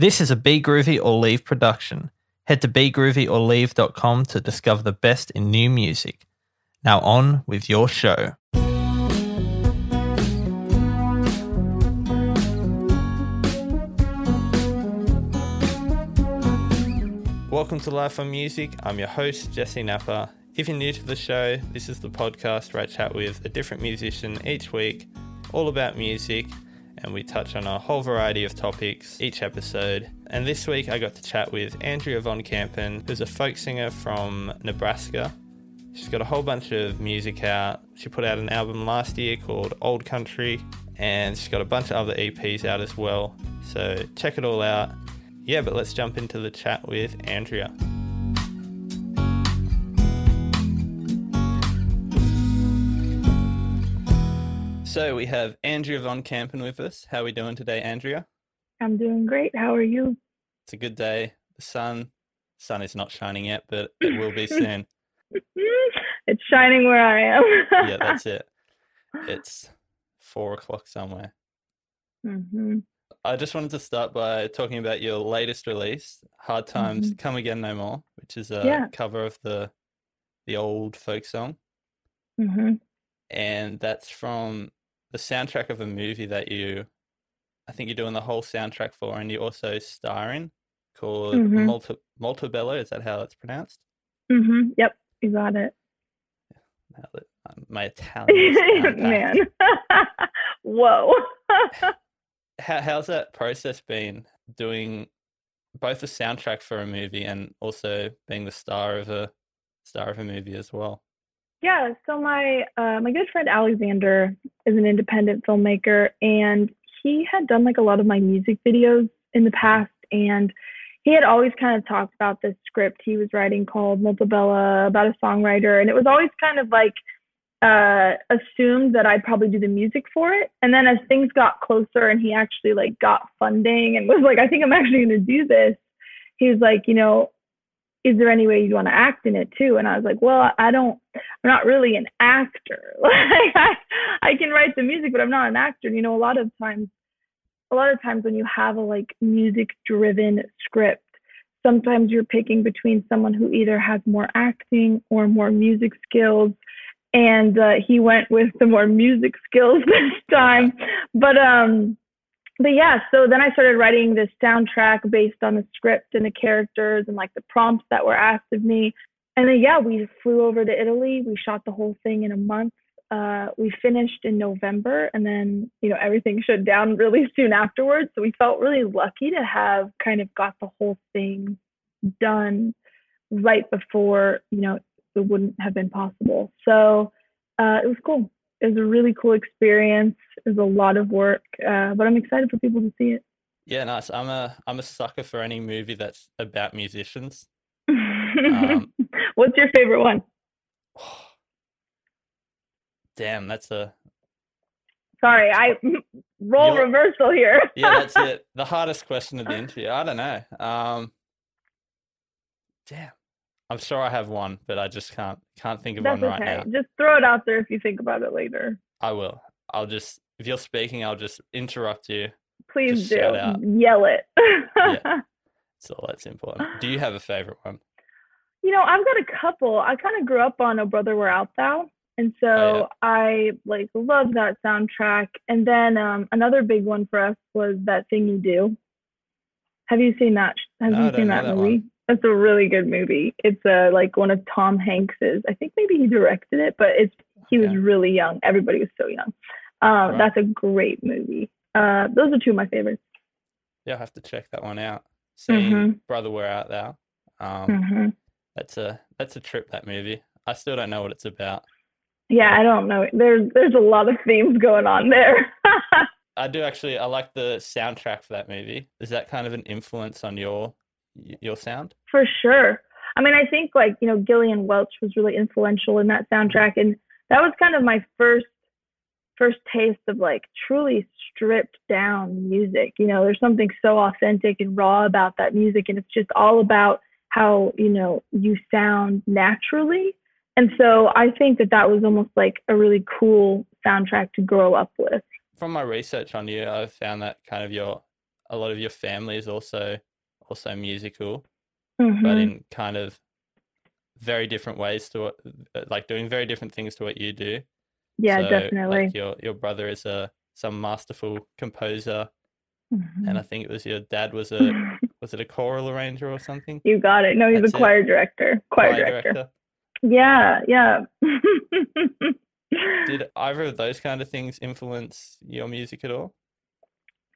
This is a Be Groovy or Leave production. Head to begroovyorleave.com to discover the best in new music. Now on with your show. Welcome to Life on Music. I'm your host, Jessey Napa. If you're new to the show, this is the podcast where I chat with a different musician each week, all about music, and we touch on a whole variety of topics each episode. And this week I got to chat with Andrea Von Kampen, who's a folk singer from Nebraska. She's got a whole bunch of music out. She put out an album last year called Old Country, and she's got a bunch of other EPs out as well. So check it all out yeah, but let's jump into the chat with Andrea. So we have Andrea Von Kampen with us. How are we doing today, Andrea? I'm doing great. How are you? It's a good day. The sun, sun is not shining yet, but it will be soon. it's shining where I am. yeah, that's it. It's four o'clock somewhere. Mm-hmm. I just wanted to start by talking about your latest release, "Hard Times mm-hmm. Come Again No More," which is a yeah. cover of the the old folk song, mm-hmm. and that's from the soundtrack of a movie that you, I think you're doing the whole soundtrack for, and you're also star in called mm-hmm. Is that how it's pronounced? Mm-hmm. Yep, you got it. My Italian man. Whoa how, how's that process been doing both the soundtrack for a movie and also being the star of a star of a movie as well? Yeah, so my uh, my good friend Alexander is an independent filmmaker, and he had done like a lot of my music videos in the past, and he had always kind of talked about this script he was writing called Molti Bella about a songwriter, and it was always kind of like uh, assumed that I'd probably do the music for it. And then as things got closer and he actually like got funding and was like, I think I'm actually going to do this. He was like, you know, is there any way you'd want to act in it too? And I was like, well, I don't, I'm not really an actor. Like I, I can write the music, but I'm not an actor. And, you know, a lot of times, a lot of times when you have a like music driven script, sometimes you're picking between someone who either has more acting or more music skills and uh, he went with the more music skills this time. But um, but yeah, so then I started writing this soundtrack based on the script and the characters and like the prompts that were asked of me. And then yeah, we flew over to Italy. We shot the whole thing in a month. Uh, we finished in November, and then you know everything shut down really soon afterwards. So we felt really lucky to have kind of got the whole thing done right before you know it wouldn't have been possible. So uh, it was cool. It was a really cool experience. It was a lot of work, uh, but I'm excited for people to see it. Yeah, nice. I'm a I'm a sucker for any movie that's about musicians. um, What's your favorite one? damn, that's a. Sorry, I roll You're... reversal here. yeah, that's it. The hardest question of the interview. I don't know. Um, damn. I'm sure I have one, but I just can't can't think of That's one right now. Just throw it out there if you think about it later. I will. I'll just if you're speaking, I'll just interrupt you. Please do. Yell it. yeah. So that's important. Do you have a favorite one? You know, I've got a couple. I kind of grew up on "Oh Brother Where Art Thou," and so oh, yeah. I like love that soundtrack. And then um, another big one for us was "That Thing You Do." Have you seen that? Have no, you seen that, that movie? One. It's a really good movie. It's uh, like one of Tom Hanks's. I think maybe he directed it, but it's he was yeah. really young. Everybody was so young. Um, right. That's a great movie. Uh, those are two of my favorites. Yeah, i have to check that one out. Seeing mm-hmm. Brother Where Art Thou. Um, mm-hmm. That's a that's a trip. That movie. I still don't know what it's about. Yeah, I don't know. There's there's a lot of themes going on there. I do actually. I like the soundtrack for that movie. Is that kind of an influence on your your sound? For sure. I mean, I think like, you know, Gillian Welch was really influential in that soundtrack. And that was kind of my first first taste of like truly stripped down music. You know, there's something so authentic and raw about that music and it's just all about how, you know, you sound naturally. And so I think that that was almost like a really cool soundtrack to grow up with. From my research on you, I've found that kind of your a lot of your family is also also musical, Mhm. but in kind of very different ways to what, uh, like doing very different things to what you do. yeah, So, definitely. Like your your brother is a some masterful composer, and I Mhm. think it was your dad was a was it a choral arranger or something? you got it. No, he's That's a it. choir director. Choir, director. Yeah, yeah. Did either of those kind of things influence your music at all?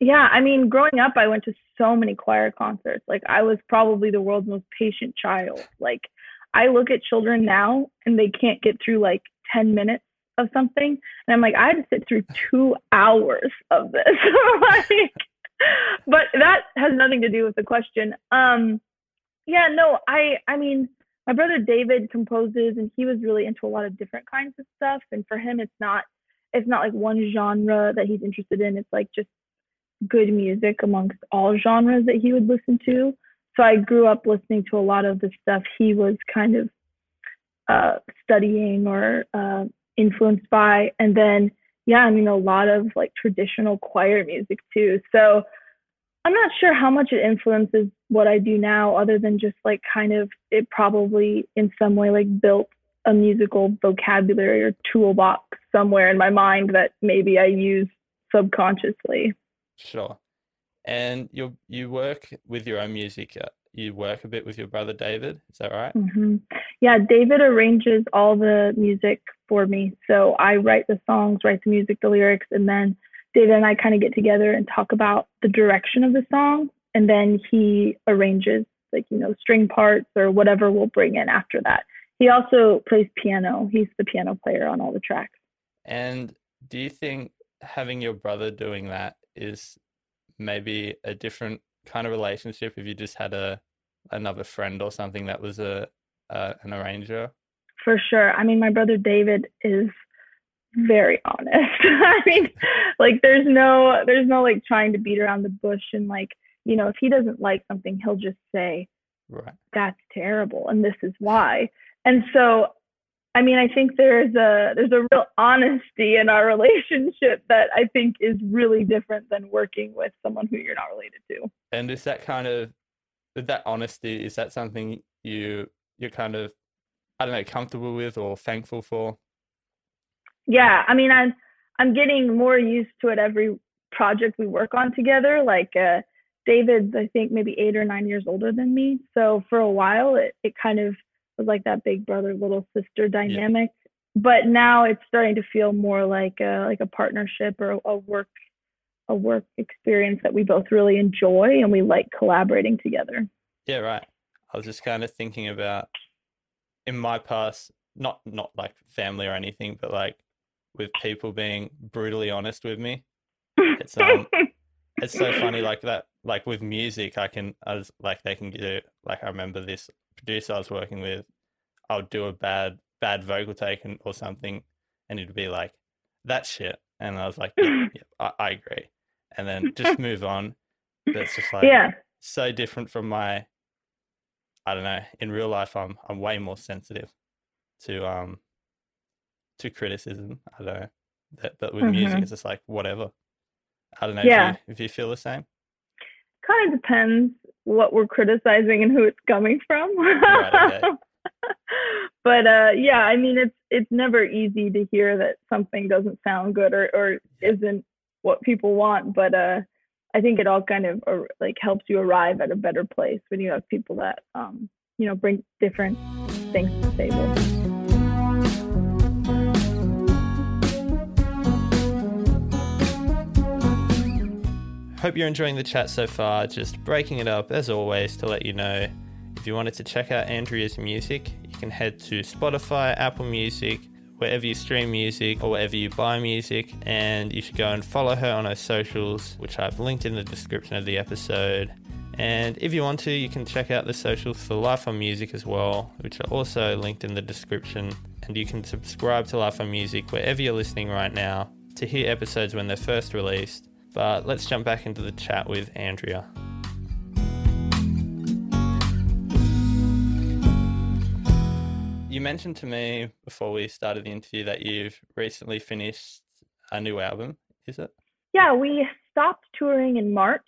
Yeah, I mean, growing up, I went to so many choir concerts. Like, I was probably the world's most patient child. Like, I look at children now and they can't get through like 10 minutes of something. And I'm like, I had to sit through two hours of this. like, but that has nothing to do with the question. Um, yeah, no, I, I mean, my brother David composes and he was really into a lot of different kinds of stuff. And for him, it's not, it's not like one genre that he's interested in. It's like just good music amongst all genres that he would listen to. So I grew up listening to a lot of the stuff he was kind of uh, studying or uh, influenced by. And then, yeah, I mean, a lot of like traditional choir music too. So I'm not sure how much it influences what I do now, other than just like kind of it probably in some way like built a musical vocabulary or toolbox somewhere in my mind that maybe I use subconsciously. Sure. And you you work with your own music. uh, You work a bit with your brother David. Is that right? hmm Yeah, David arranges all the music for me. So I write the songs, write the music, the lyrics, and then David and I kind of get together and talk about the direction of the song. And then he arranges, like, you know, string parts or whatever we'll bring in after that. He also plays piano. He's the piano player on all the tracks. And do you think having your brother doing that is maybe a different kind of relationship if you just had a another friend or something that was a uh, an arranger? For sure. I mean, my brother David is very honest. I mean, like there's no there's no like trying to beat around the bush and like, you know, if he doesn't like something, he'll just say, Right. that's terrible and this is why. And so I mean, I think there's a there's a real honesty in our relationship that I think is really different than working with someone who you're not related to. And is that kind of that honesty, is that something you you're kind of I don't know, comfortable with or thankful for? yeah i mean i'm i'm getting more used to it every project we work on together like uh david's i think maybe eight or nine years older than me so for a while it, it kind of was like that big brother little sister dynamic but now it's starting to feel more like a like a partnership or a work a work experience that we both really enjoy and we like collaborating together Yeah, right. I was just kind of thinking about in my past, not not like family or anything, but like with people being brutally honest with me. It's um it's so funny like that like with music I can I was like they can do like I remember this producer I was working with I would do a bad bad vocal take and, or something and he'd be like that shit. And I was like yeah, yeah I, I agree. And then just move on. That's just like yeah. so different from my I don't know in real life I'm I'm way more sensitive to um to criticism. I don't know that, but with music Mhm. it's just like whatever. I don't know Yeah. if, you, if you feel the same. Kind of depends what we're criticizing and who it's coming from. Right, okay. but uh, yeah, I mean, it's it's never easy to hear that something doesn't sound good or or isn't what people want. But uh, I think it all kind of uh, like helps you arrive at a better place when you have people that um, you know bring different things to the table. Hope you're enjoying the chat so far. Just breaking it up as always to let you know if you wanted to check out Andrea's music, you can head to Spotify, Apple Music, wherever you stream music or wherever you buy music, and you should go and follow her on her socials, which I've linked in the description of the episode. And if you want to, you can check out the socials for Life on Music as well, which are also linked in the description. And you can subscribe to Life on Music wherever you're listening right now to hear episodes when they're first released. But let's jump back into the chat with Andrea. You mentioned to me before we started the interview that you've recently finished a new album, is it? Yeah, we stopped touring in March,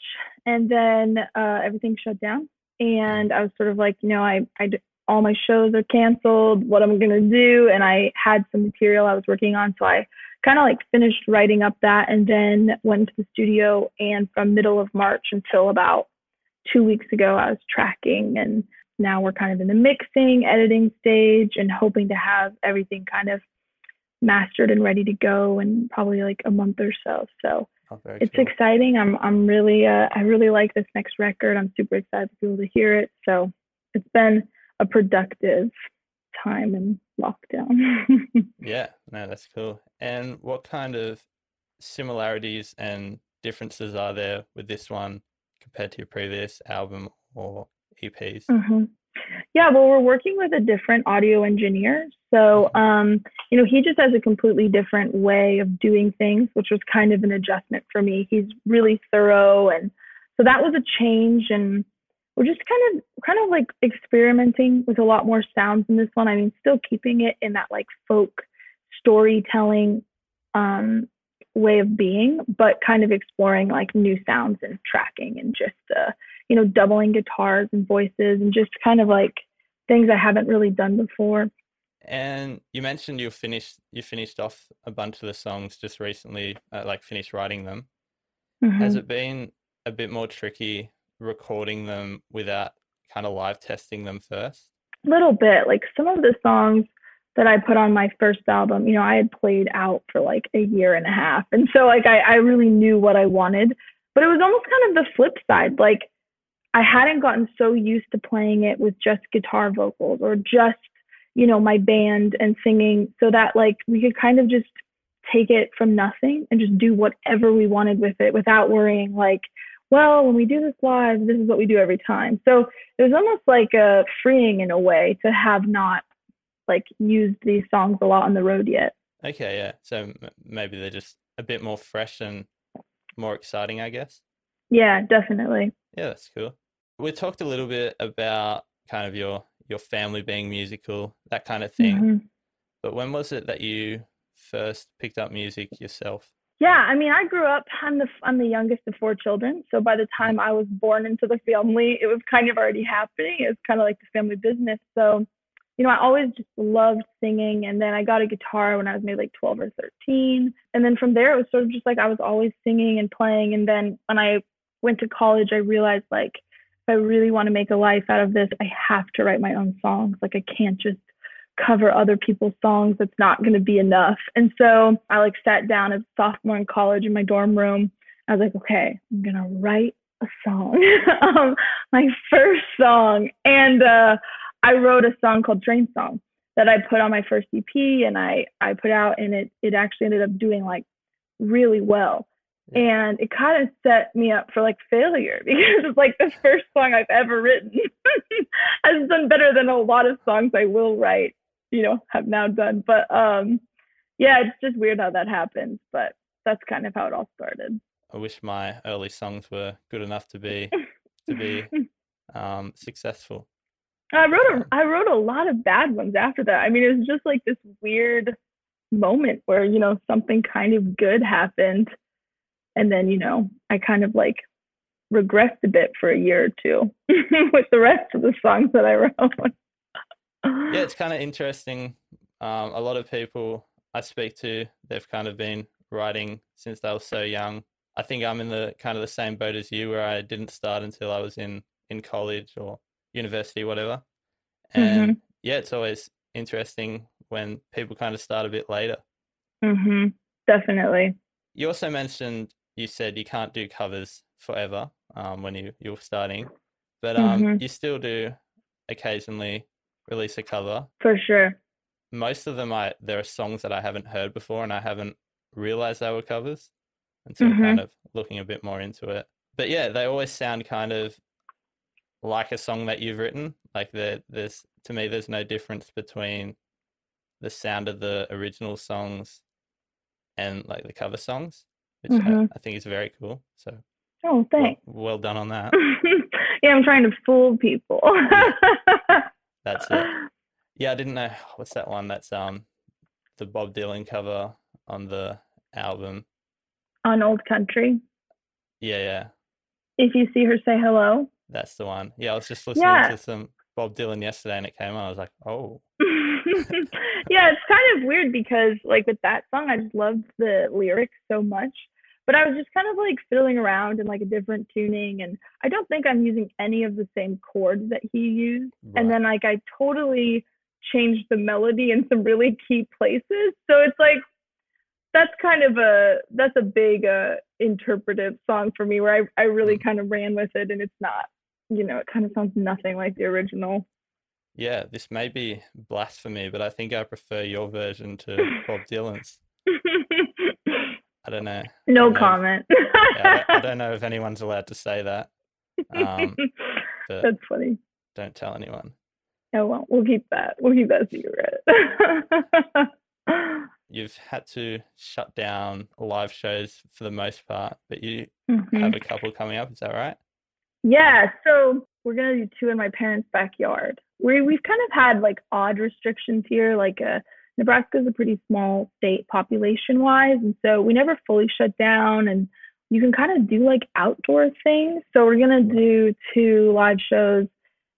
and then uh, everything shut down. And I was sort of like, you know, I, I all my shows are canceled. What am I gonna do? And I had some material I was working on, so I kind of like finished writing up that, and then went to the studio. And from middle of March until about two weeks ago, I was tracking, and now we're kind of in the mixing, editing stage, and hoping to have everything kind of mastered and ready to go in probably like a month or so. So Oh, it's cool. exciting. I'm I'm really uh, I really like this next record. I'm super excited to be able to hear it. So it's been a productive time in lockdown. Yeah, no, that's cool. And what kind of similarities and differences are there with this one compared to your previous album or EPs? hmm Yeah, well, we're working with a different audio engineer. So, um, you know, he just has a completely different way of doing things, which was kind of an adjustment for me. He's really thorough, and so that was a change. And we're just kind of, kind of like experimenting with a lot more sounds in this one. I mean, still keeping it in that like folk storytelling um, way of being, but kind of exploring like new sounds and tracking and just, uh, you know, doubling guitars and voices and just kind of like things I haven't really done before. And you mentioned you finished you finished off a bunch of the songs just recently, uh, like finished writing them. Has Mhm. it been a bit more tricky recording them without kind of live testing them first? little bit like some of the songs that I put on my first album, you know, I had played out for like a year and a half. And so like I, I really knew what I wanted. But it was almost kind of the flip side. Like I hadn't gotten so used to playing it with just guitar vocals or just, you know, my band and singing so that like we could kind of just take it from nothing and just do whatever we wanted with it without worrying like, well, when we do this live, this is what we do every time. So it was almost like a freeing in a way to have not like used these songs a lot on the road yet. Okay, yeah. So m- maybe they're just a bit more fresh and more exciting, I guess. Yeah, definitely. Yeah, that's cool. We talked a little bit about kind of your your family being musical, that kind of thing. Mhm. But when was it that you first picked up music yourself? Yeah, I mean, I grew up. I'm the I'm the youngest of four children, so by the time I was born into the family, it was kind of already happening. It was kind of like the family business. So, you know, I always just loved singing, and then I got a guitar when I was maybe like 12 or 13, and then from there it was sort of just like I was always singing and playing. And then when I went to college, I realized like if I really want to make a life out of this, I have to write my own songs. Like I can't just cover other people's songs that's not going to be enough. And so i like sat down as a sophomore in college in my dorm room. I was like okay i'm going to write a song. Um, my first song. And uh, i wrote a song called train song that i put on my first ep and i i put out and it it actually ended up doing like really well. And it kind of set me up for like failure because it's like the first song I've ever written. Has done better than a lot of songs I will write, you know, have now done. But um yeah, it's just weird how that happens, but that's kind of how it all started. I wish my early songs were good enough to be to be um, successful. I wrote a I wrote a lot of bad ones after that. I mean, it was just like this weird moment where, you know, something kind of good happened and then, you know, I kind of like regressed a bit for a year or two with the rest of the songs that I wrote. Yeah, it's kind of interesting. Um, a lot of people I speak to, they've kind of been writing since they were so young. I think I'm in the kind of the same boat as you, where I didn't start until I was in in college or university, whatever. And yeah, it's always interesting when people kind of start a bit later. hmm Definitely. You also mentioned you said you can't do covers forever um, when you you're starting, but um, Mhm. you still do occasionally release a cover. For sure. Most of them, I there are songs that I haven't heard before, and I haven't realized they were covers until Mhm. kind of looking a bit more into it. But yeah, they always sound kind of like a song that you've written. Like there, there's to me, there's no difference between the sound of the original songs and like the cover songs, which I, Mhm. I think is very cool. So Oh, well, thanks. well done on that. yeah, I'm trying to fool people. That's it. Yeah, I didn't know what's that one. That's um the Bob Dylan cover on the album. On Old Country. Yeah, yeah. If you see her, say hello. That's the one. Yeah, I was just listening Yeah. to some Bob Dylan yesterday and it came on. I was like, oh, yeah, it's kind of weird because like with that song, I just loved the lyrics so much. But I was just kind of like fiddling around in like a different tuning, and I don't think I'm using any of the same chords that he used. And then like I totally changed the melody in some really key places. So it's like that's kind of a that's a big uh interpretive song for me where I, I really Mm. kind of ran with it and it's not you know, it kind of sounds nothing like the original. yeah, this may be blasphemy, but I think I prefer your version to Bob Dylan's. I don't know. no No. comment. Yeah, I, I don't know if anyone's allowed to say that. Um, That's funny. don't tell anyone. Oh well, we'll keep that. We'll keep that secret. You've had to shut down live shows for the most part, but you Mhm. have a couple coming up. Is that right? Yeah, so we're gonna do two in my parents' backyard. We we've kind of had like odd restrictions here. Like uh, Nebraska's a pretty small state population wise, and so we never fully shut down. And you can kind of do like outdoor things. So we're gonna do two live shows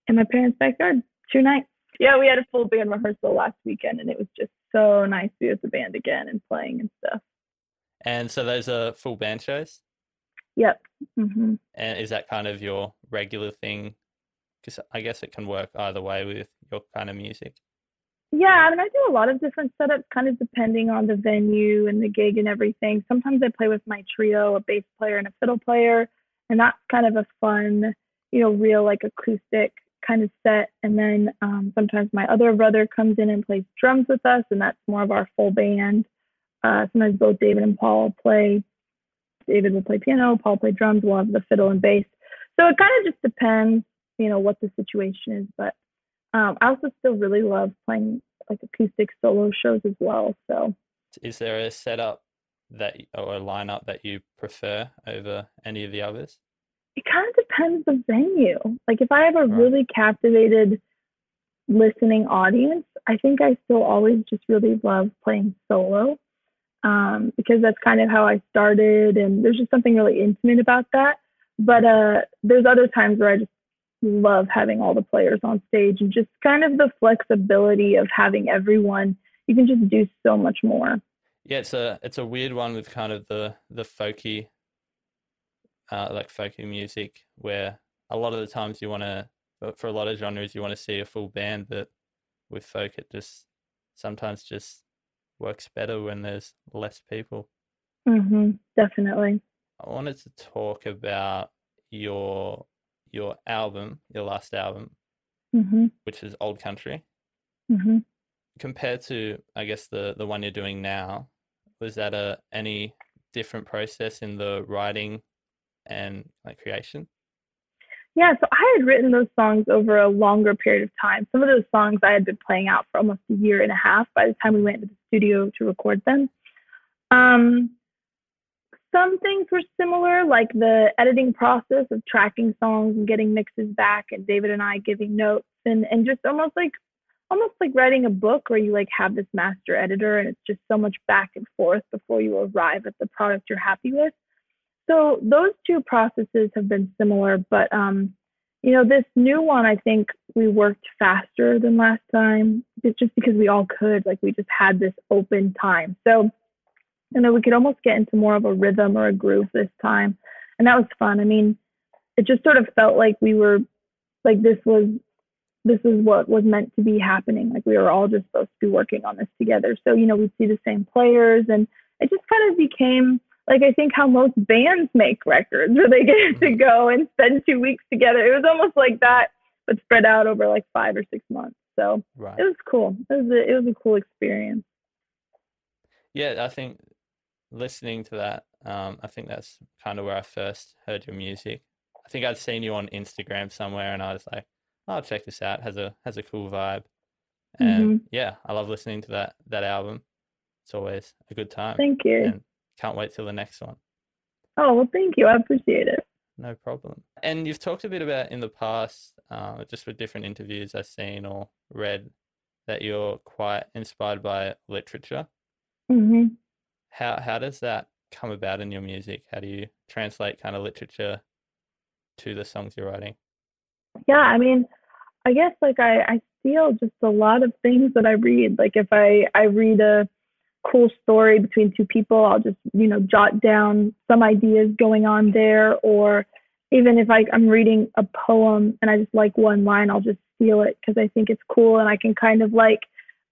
in my parents' backyard, two nights. Yeah, we had a full band rehearsal last weekend, and it was just so nice to be with the band again and playing and stuff. And so those are full band shows. Yep. hmm And is that kind of your regular thing? Because I guess it can work either way with your kind of music. Yeah, I mean, I do a lot of different setups, kind of depending on the venue and the gig and everything. Sometimes I play with my trio, a bass player and a fiddle player, and that's kind of a fun, you know, real like acoustic kind of set. And then um, sometimes my other brother comes in and plays drums with us, and that's more of our full band. Uh, sometimes both David and Paul play. David will play piano, Paul play drums, we'll have the fiddle and bass. So it kind of just depends, you know, what the situation is. But um, I also still really love playing like acoustic solo shows as well. So Is there a setup that or a lineup that you prefer over any of the others? it kind of depends the venue. Like if I have a Right. really captivated listening audience, I think I still always just really love playing solo um, because that's kind of how I started, and there's just something really intimate about that. But uh, there's other times where I just love having all the players on stage and just kind of the flexibility of having everyone. You can just do so much more. Yeah, it's a it's a weird one with kind of the the folky, uh, like folky music, where a lot of the times you want to, for a lot of genres, you want to see a full band, but with folk, it just sometimes just works better when there's less people. hmm definitely. I wanted to talk about your your album, your last album, hmm which is Old Country. hmm Compared to, I guess the the one you're doing now, was that a any different process in the writing and like creation? Yeah, so I had written those songs over a longer period of time. Some of those songs I had been playing out for almost a year and a half by the time we went into the studio to record them. Um, some things were similar, like the editing process of tracking songs and getting mixes back, and David and I giving notes, and and just almost like almost like writing a book where you like have this master editor, and it's just so much back and forth before you arrive at the product you're happy with. So those two processes have been similar, but um, you know, this new one, I think we worked faster than last time, just because we all could, like we just had this open time. So, you know, we could almost get into more of a rhythm or a groove this time, and that was fun. I mean, it just sort of felt like we were, like this was, this is what was meant to be happening. Like we were all just supposed to be working on this together. So, you know, we'd see the same players, and it just kind of became like I think how most bands make records where they get to mm-hmm. go and spend two weeks together. It was almost like that, but spread out over like five or six months. So Right. it was cool. It was a, it was a cool experience. Yeah, I think listening to that, um, I think that's kind of where I first heard your music. I think I'd seen you on Instagram somewhere, and I was like, oh, "I'll check this out. has a has a cool vibe." And yeah, I love listening to that that album. It's always a good time, Thank you. and can't wait till the next one. Oh well, thank you. I appreciate it. No problem. And you've talked a bit about in the past, uh, just with different interviews I've seen or read, that you're quite inspired by literature. hmm How how does that come about in your music? How do you translate kind of literature to the songs you're writing? Yeah, I mean, I guess like I, I feel just a lot of things that I read. Like if I, I read a cool story between two people, I'll just, you know, jot down some ideas going on there. Or even if I, I'm reading a poem and I just like one line, I'll just steal it because I think it's cool and I can kind of like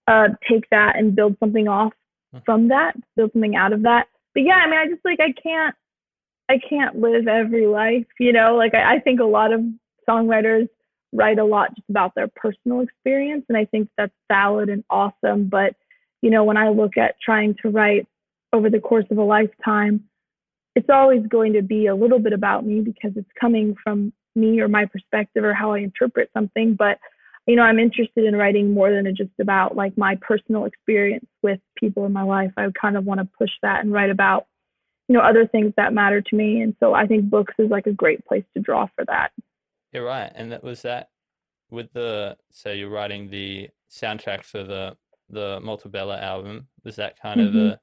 uh, take that and build something off. From that, build something out of that. But yeah, I mean, I just like, I can't, I can't live every life, you know, like I, I think a lot of songwriters write a lot just about their personal experience. And I think that's valid and awesome. But, you know, when I look at trying to write over the course of a lifetime, it's always going to be a little bit about me because it's coming from me or my perspective or how I interpret something. But, you know, I'm interested in writing more than just about like my personal experience with people in my life. I kind of want to push that and write about, you know, other things that matter to me. And so I think books is like a great place to draw for that. You're right. And that was that with the so you're writing the soundtrack for the the Molti Bella album. Was that kind mm-hmm. of a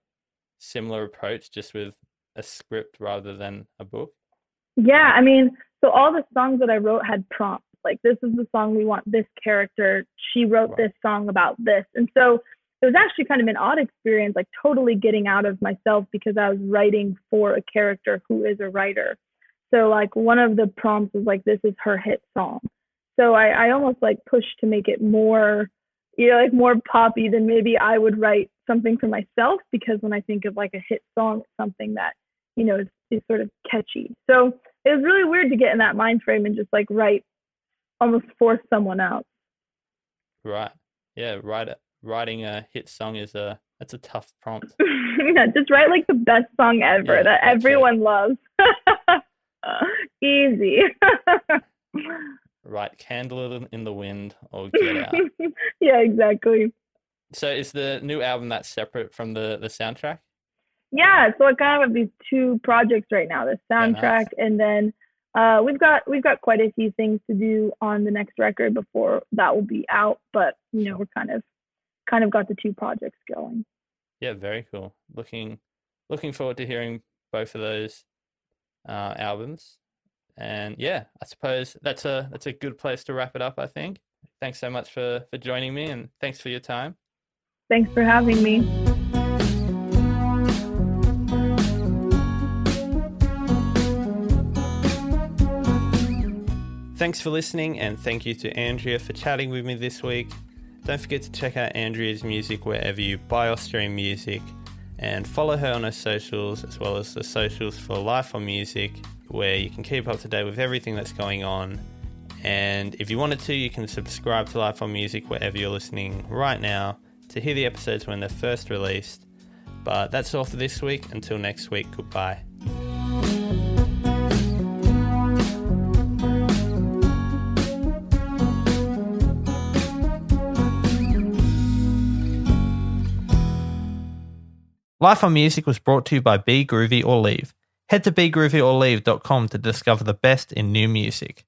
similar approach just with a script rather than a book? Yeah, I mean, so all the songs that I wrote had prompts. Like this is the song we want this character. She wrote right. this song about this. And so it was actually kind of an odd experience, like totally getting out of myself because I was writing for a character who is a writer. So like one of the prompts was like, this is her hit song. So I, I almost like pushed to make it more, you know, like more poppy than maybe I would write something for myself because when I think of like a hit song, it's something that, you know, is, is sort of catchy. So it was really weird to get in that mind frame and just like write almost for someone else. Right. Yeah. Write, writing a hit song is a, that's a tough prompt. yeah. Just write like the best song ever yeah, that everyone it. loves. Easy. right, candle in the wind or get out. yeah, exactly. So is the new album that separate from the the soundtrack? Yeah, so I kind of have these two projects right now, the soundtrack yeah, nice. and then uh, we've got we've got quite a few things to do on the next record before that will be out, but you know, we're kind of kind of got the two projects going. Yeah, very cool. Looking looking forward to hearing both of those uh, albums. And yeah, I suppose that's a that's a good place to wrap it up. I think. Thanks so much for for joining me, and thanks for your time. Thanks for having me. Thanks for listening, and thank you to Andrea for chatting with me this week. Don't forget to check out Andrea's music wherever you buy or stream music and follow her on her socials as well as the socials for Life on Music, where you can keep up to date with everything that's going on. And if you wanted to, you can subscribe to Life on Music wherever you're listening right now to hear the episodes when they're first released. But that's all for this week. Until next week, goodbye. Life on Music was brought to you by Be Groovy or Leave. Head to begroovyorleave.com to discover the best in new music.